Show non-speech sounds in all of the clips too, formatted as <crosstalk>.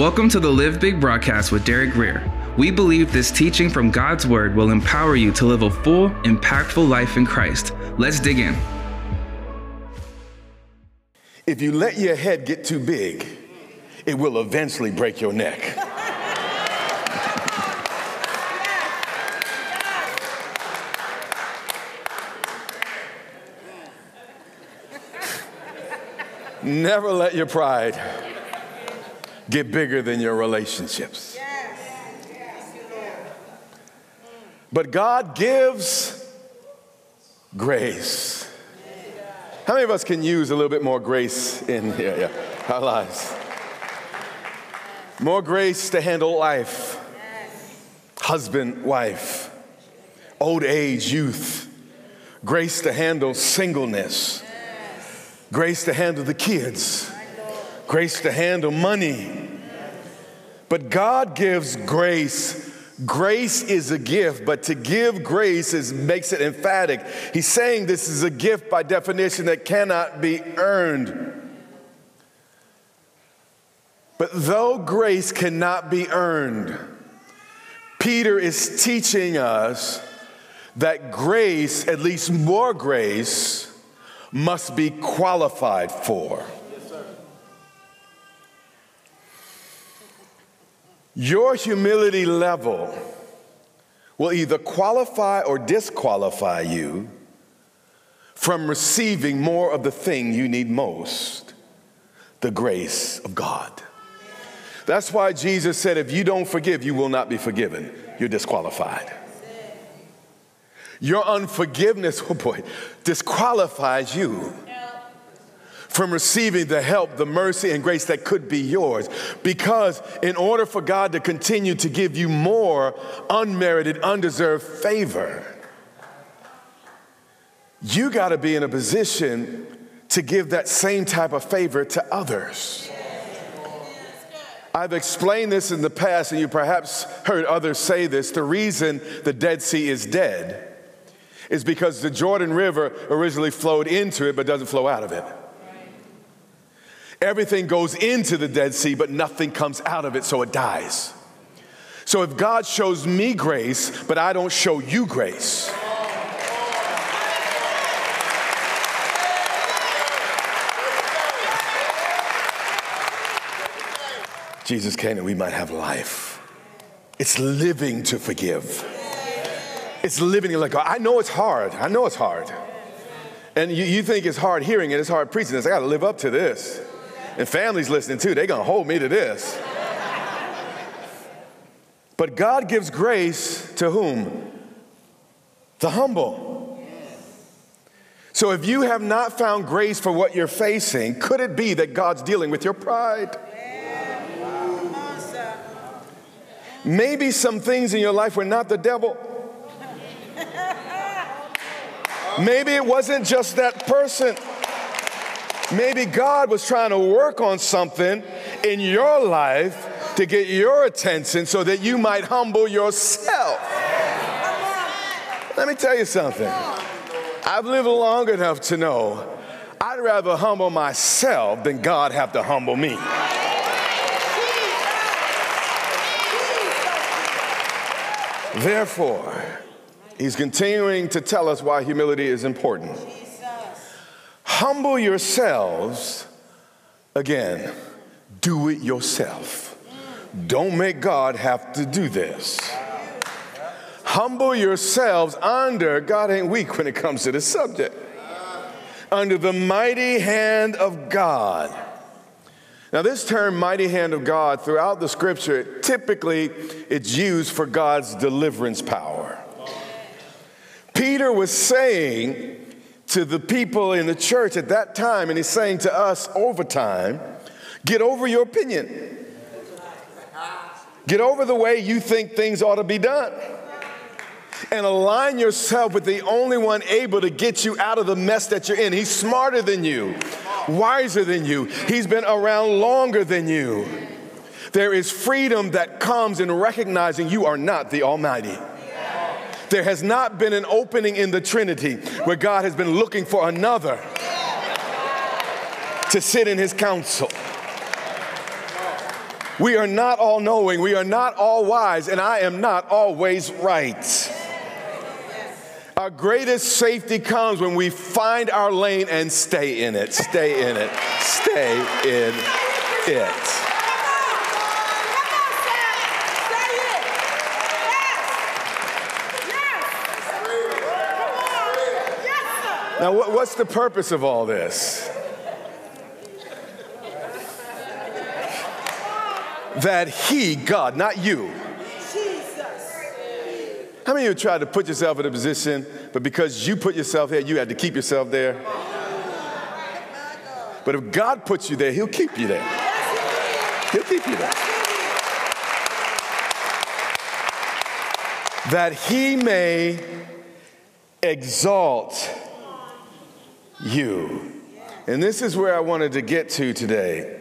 Welcome to the Live Big broadcast with Derek Grier. We believe this teaching from God's Word will empower you to live a full, impactful life in Christ. Let's dig in. If you let your head get too big, it will eventually break your neck. Never let your pride get bigger than your relationships. But God gives grace. How many of us can use a little bit more grace in yeah, yeah, our lives? More grace to handle life, husband, wife, old age, youth, grace to handle singleness, grace to handle the kids, grace to handle money. But God gives grace Grace is a gift, but to give grace is, makes it emphatic. He's saying this is a gift by definition that cannot be earned. But though grace cannot be earned, Peter is teaching us that grace, at least more grace, must be qualified for. Your humility level will either qualify or disqualify you from receiving more of the thing you need most the grace of God. That's why Jesus said, if you don't forgive, you will not be forgiven. You're disqualified. Your unforgiveness, <laughs> oh boy, disqualifies you from receiving the help, the mercy, and grace that could be yours. Because in order for God to continue to give you more unmerited, undeserved favor, you got to be in a position to give that same type of favor to others. I've explained this in the past, and you perhaps heard others say this. The reason the Dead Sea is dead is because the Jordan River originally flowed into it but doesn't flow out of it. Everything goes into the Dead Sea, but nothing comes out of it, so it dies. So if God shows me grace, but I don't show you grace, Jesus came that we might have life. It's living to forgive. It's living like I know it's hard. I know it's hard. And you, you think it's hard hearing it, it's hard preaching this. I got to live up to this. And families listening too, they're gonna hold me to this. But God gives grace to whom? The humble. So if you have not found grace for what you're facing, could it be that God's dealing with your pride? Maybe some things in your life were not the devil. Maybe it wasn't just that person. Maybe God was trying to work on something in your life to get your attention so that you might humble yourself. Let me tell you something. I've lived long enough to know I'd rather humble myself than God have to humble me. Therefore, he's continuing to tell us why humility is important. Humble yourselves. Again, do it yourself. Don't make God have to do this. Humble yourselves under, God ain't weak when it comes to this subject, under the mighty hand of God. Now, this term, mighty hand of God, throughout the scripture, typically it's used for God's deliverance power. Peter was saying to the people in the church at that time, and he's saying to us over time get over your opinion. Get over the way you think things ought to be done. And align yourself with the only one able to get you out of the mess that you're in. He's smarter than you, wiser than you, he's been around longer than you. There is freedom that comes in recognizing you are not the Almighty. There has not been an opening in the Trinity where God has been looking for another to sit in his council. We are not all knowing, we are not all wise, and I am not always right. Our greatest safety comes when we find our lane and stay in it, stay in it, stay in it. Now, what's the purpose of all this? That He, God, not you, how many of you tried to put yourself in a position, but because you put yourself there, you had to keep yourself there? But if God puts you there, He'll keep you there. He'll keep you there. That He may exalt you. And this is where I wanted to get to today.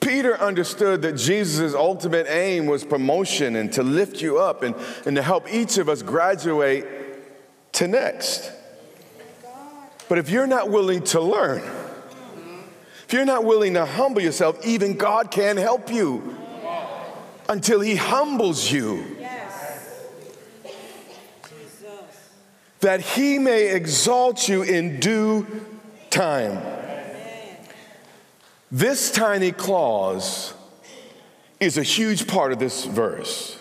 Peter understood that Jesus' ultimate aim was promotion and to lift you up and, and to help each of us graduate to next. But if you're not willing to learn, if you're not willing to humble yourself, even God can't help you until He humbles you. That He may exalt you in due time. This tiny clause is a huge part of this verse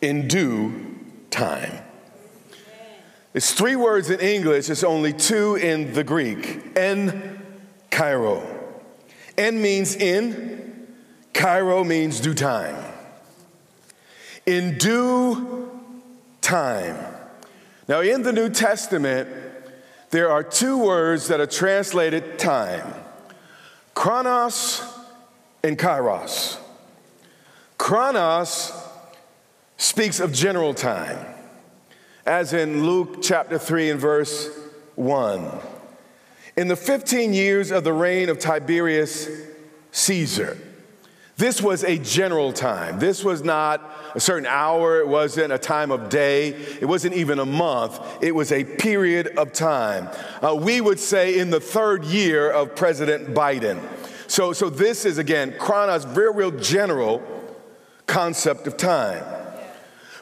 in due time. It's three words in English, it's only two in the Greek. En kairo. En means in, kairo means due time. In due time. Now, in the New Testament, there are two words that are translated time. Chronos and kairos. Chronos speaks of general time, as in Luke chapter 3 and verse 1. In the 15 years of the reign of Tiberius Caesar, this was a general time. This was not a certain hour, it wasn't a time of day, it wasn't even a month. It was a period of time. Uh, we would say in the third year of President Biden. So, so this is again, chronos, very real general concept of time.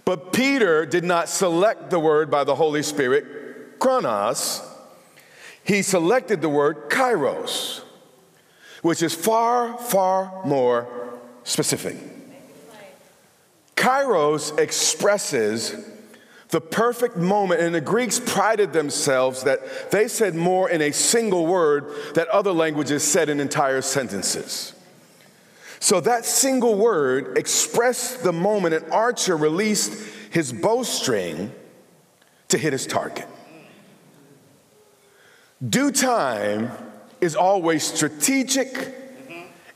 But Peter did not select the word by the Holy Spirit, chronos. He selected the word kairos, which is far, far more specific. Kairos expresses the perfect moment, and the Greeks prided themselves that they said more in a single word that other languages said in entire sentences. So that single word expressed the moment an archer released his bowstring to hit his target. Due time is always strategic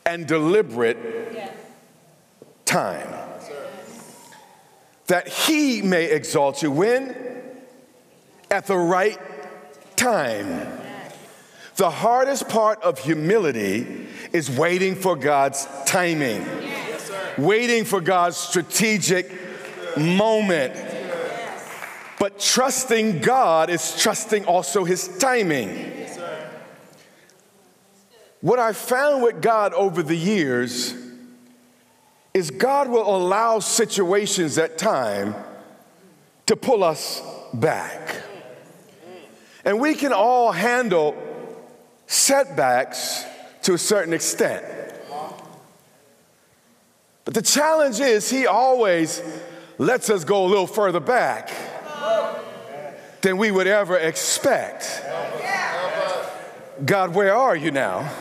and deliberate time. That he may exalt you when? At the right time. The hardest part of humility is waiting for God's timing, waiting for God's strategic moment. But trusting God is trusting also His timing. What I found with God over the years is God will allow situations at time to pull us back. And we can all handle setbacks to a certain extent. But the challenge is, He always lets us go a little further back than we would ever expect. God, where are you now?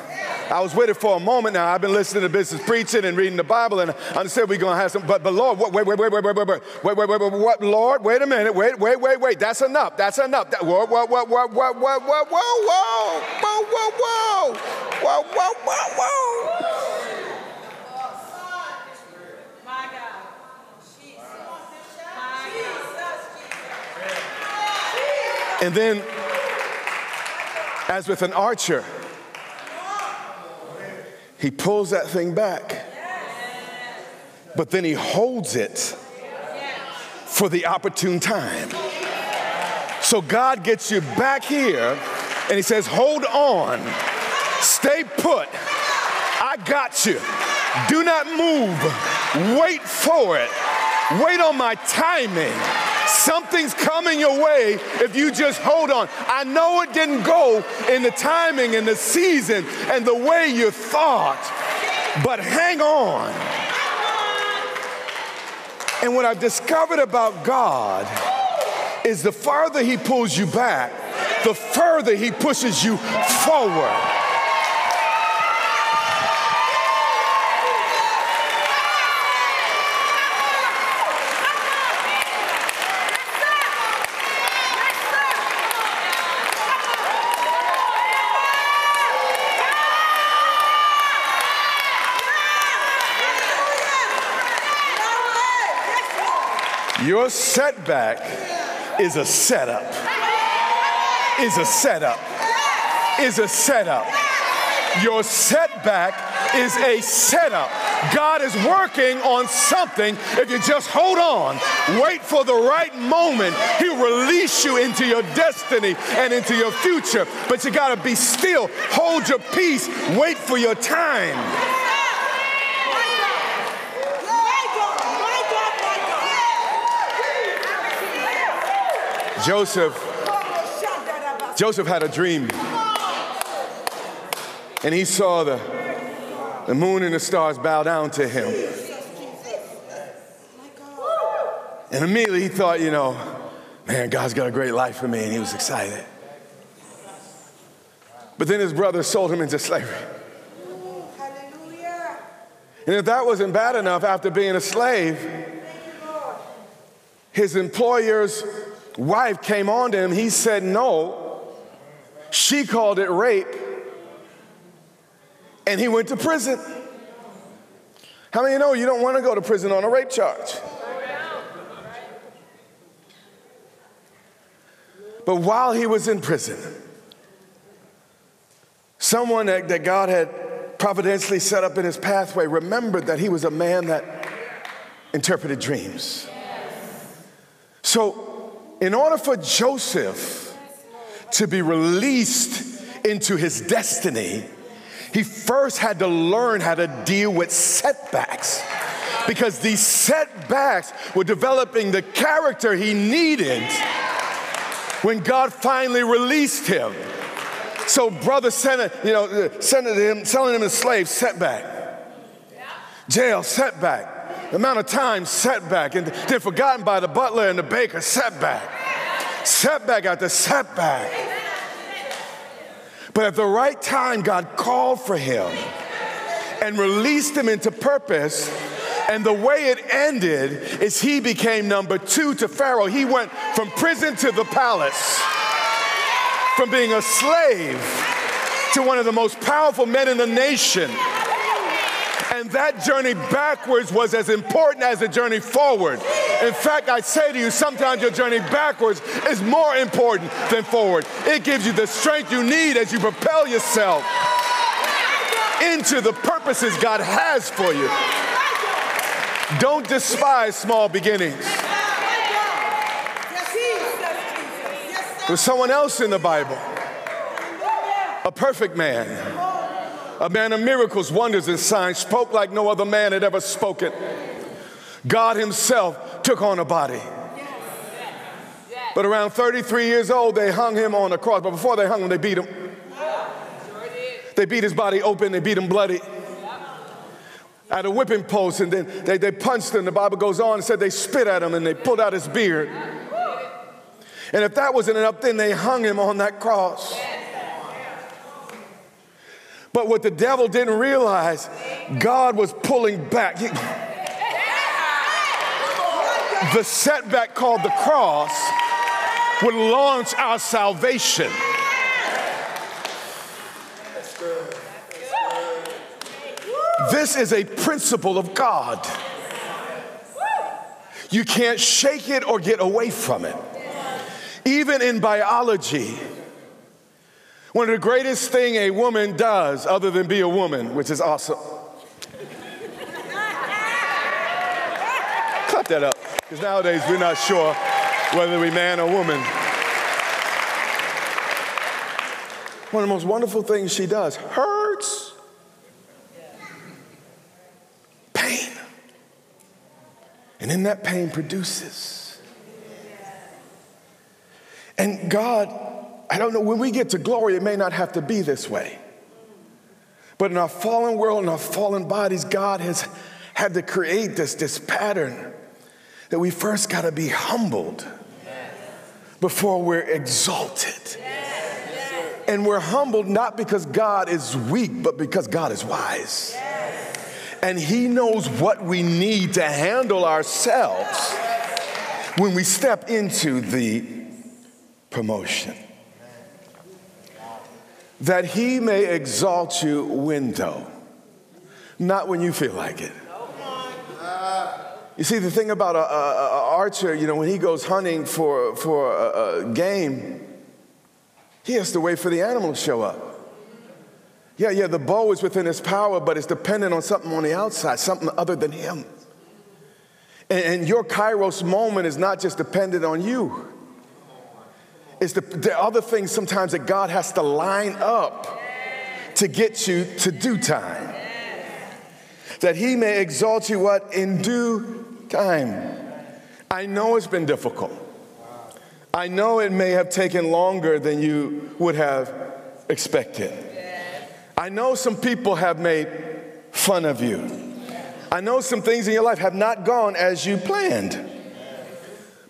I was waiting for a moment now. I've been listening to business preaching and reading the Bible, and I said we're gonna have some. But, but Lord, wait, wait, wait, wait, wait, wait, wait, wait, wait, wait, wait, what? Lord, wait a minute, wait, wait, wait, wait. That's enough. That's enough. That, whoa, whoa, whoa, whoa, whoa, whoa, whoa, whoa, whoa, whoa, whoa, whoa, whoa, whoa, whoa. And then, as with an archer, he pulls that thing back, but then he holds it for the opportune time. So God gets you back here and he says, Hold on, stay put. I got you. Do not move. Wait for it. Wait on my timing. Something's coming your way if you just hold on. I know it didn't go in the timing and the season and the way you thought, but hang on. And what I've discovered about God is the farther He pulls you back, the further He pushes you forward. Your setback is a setup. Is a setup. Is a setup. Your setback is a setup. God is working on something. If you just hold on, wait for the right moment, He'll release you into your destiny and into your future. But you got to be still, hold your peace, wait for your time. Joseph, Joseph had a dream. And he saw the, the moon and the stars bow down to him. And immediately he thought, you know, man, God's got a great life for me. And he was excited. But then his brother sold him into slavery. And if that wasn't bad enough after being a slave, his employers wife came on to him, he said no. She called it rape. And he went to prison. How many you know you don't want to go to prison on a rape charge? But while he was in prison, someone that, that God had providentially set up in his pathway remembered that he was a man that interpreted dreams. So in order for Joseph to be released into his destiny, he first had to learn how to deal with setbacks because these setbacks were developing the character he needed when God finally released him. So, brother sent, you know, uh, sent him, selling him a slave, setback. Jail, setback amount of time setback, and then forgotten by the butler and the baker, setback. Setback after setback. But at the right time, God called for him and released him into purpose. And the way it ended is he became number two to Pharaoh. He went from prison to the palace, from being a slave to one of the most powerful men in the nation. And that journey backwards was as important as the journey forward. In fact, I say to you, sometimes your journey backwards is more important than forward. It gives you the strength you need as you propel yourself into the purposes God has for you. Don't despise small beginnings. There's someone else in the Bible, a perfect man a man of miracles, wonders, and signs, spoke like no other man had ever spoken. God Himself took on a body. But around 33 years old, they hung him on a cross. But before they hung him, they beat him. They beat his body open, they beat him bloody. At a whipping post, and then they, they punched him. The Bible goes on and said they spit at him and they pulled out his beard. And if that wasn't enough, then they hung him on that cross. But what the devil didn't realize, God was pulling back. the setback called the cross would launch our salvation. This is a principle of God. You can't shake it or get away from it. Even in biology, one of the greatest thing a woman does other than be a woman, which is awesome. Clap that up, because nowadays we're not sure whether we man or woman. One of the most wonderful things she does hurts. Pain. And then that pain produces. And God, I don't know, when we get to glory, it may not have to be this way. But in our fallen world, in our fallen bodies, God has had to create this, this pattern that we first got to be humbled before we're exalted. And we're humbled not because God is weak, but because God is wise. And He knows what we need to handle ourselves when we step into the promotion. That He may exalt you when though, not when you feel like it. You see, the thing about an archer, you know, when he goes hunting for, for a, a game, he has to wait for the animal to show up. Yeah, yeah, the bow is within his power, but it's dependent on something on the outside, something other than him. And, and your kairos moment is not just dependent on you. It's the, the other things sometimes that God has to line up to get you to due time. That he may exalt you what? In due time. I know it's been difficult. I know it may have taken longer than you would have expected. I know some people have made fun of you. I know some things in your life have not gone as you planned.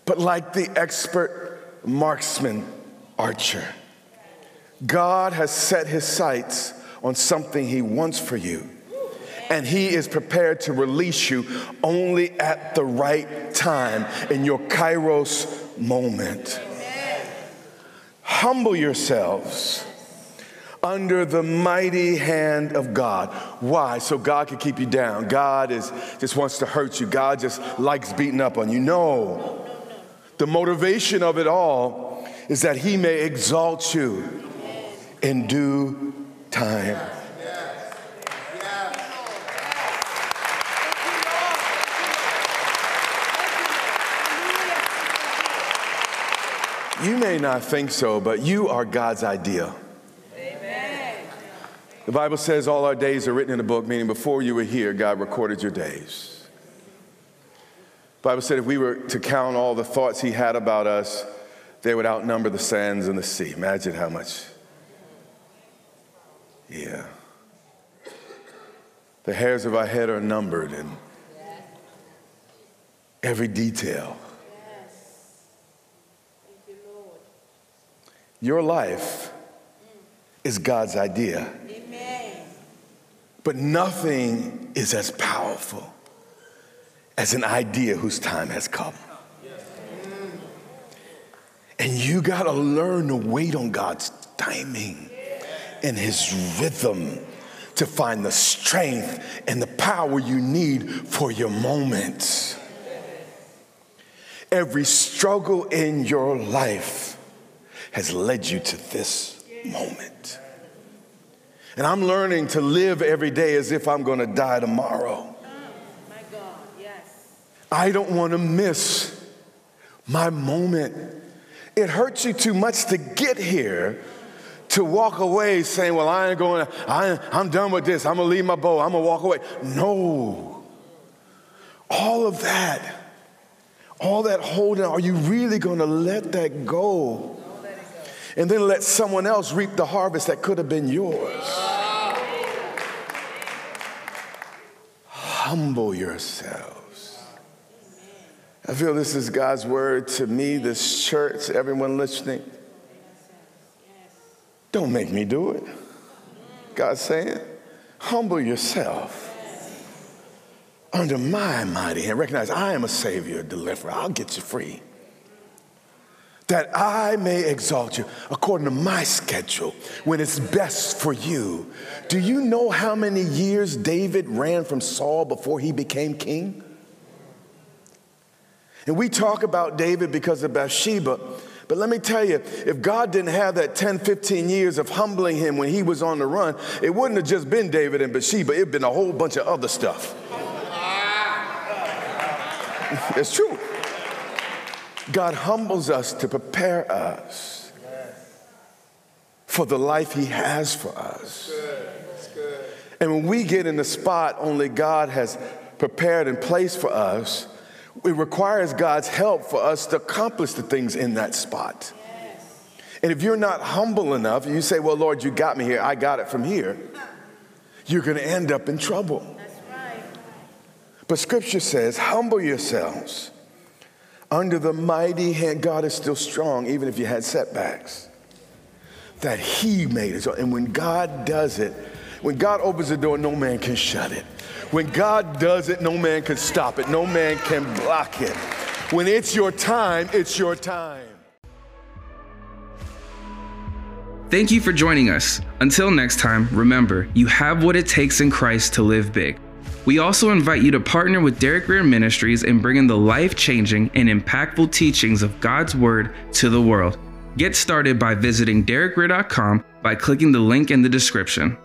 But like the expert marksman archer, God has set his sights on something he wants for you. And he is prepared to release you only at the right time in your kairos moment. Humble yourselves under the mighty hand of God. Why? So God can keep you down. God is just wants to hurt you. God just likes beating up on you. No. The motivation of it all is that he may exalt you in due time. You may not think so, but you are God's idea. The Bible says all our days are written in a book, meaning before you were here, God recorded your days. The Bible said if we were to count all the thoughts He had about us, they would outnumber the sands in the sea. Imagine how much. Yeah. The hairs of our head are numbered, and every detail. Your life is God's idea. But nothing is as powerful as an idea whose time has come. And you got to learn to wait on God's timing and His rhythm to find the strength and the power you need for your moment. Every struggle in your life has led you to this moment. And I'm learning to live every day as if I'm going to die tomorrow. I don't want to miss my moment. It hurts you too much to get here to walk away saying, Well, I ain't going, I, I'm done with this. I'm going to leave my bow. I'm going to walk away. No. All of that, all that holding, are you really going to let that go? and then let someone else reap the harvest that could have been yours. Humble yourselves. I feel this is God's word to me, this church, everyone listening. Don't make me do it. God's saying, humble yourself under my mighty hand. Recognize I am a savior, a deliverer. I'll get you free that I may exalt you according to my schedule when it's best for you. Do you know how many years David ran from Saul before he became king? And we talk about David because of Bathsheba, but let me tell you, if God didn't have that 10, 15 years of humbling him when he was on the run, it wouldn't have just been David and Bathsheba, it'd been a whole bunch of other stuff. <laughs> it's true. God humbles us to prepare us for the life He has for us. And when we get in the spot only God has prepared and placed for us, It requires God's help for us to accomplish the things in that spot. And if you're not humble enough, you say, Well, Lord, you got me here, I got it from here, you're going to end up in trouble. But scripture says, Humble yourselves under the mighty hand. God is still strong, even if you had setbacks. That He made it. And when God does it, when God opens the door, no man can shut it. When God does it, no man can stop it, no man can block it. When it's your time, it's your time. Thank you for joining us. Until next time, remember, you have what it takes in Christ to live big. We also invite you to partner with Derek Grier Ministries in bringing the life changing and impactful teachings of God's Word to the world. Get started by visiting derekgrier.com by clicking the link in the description.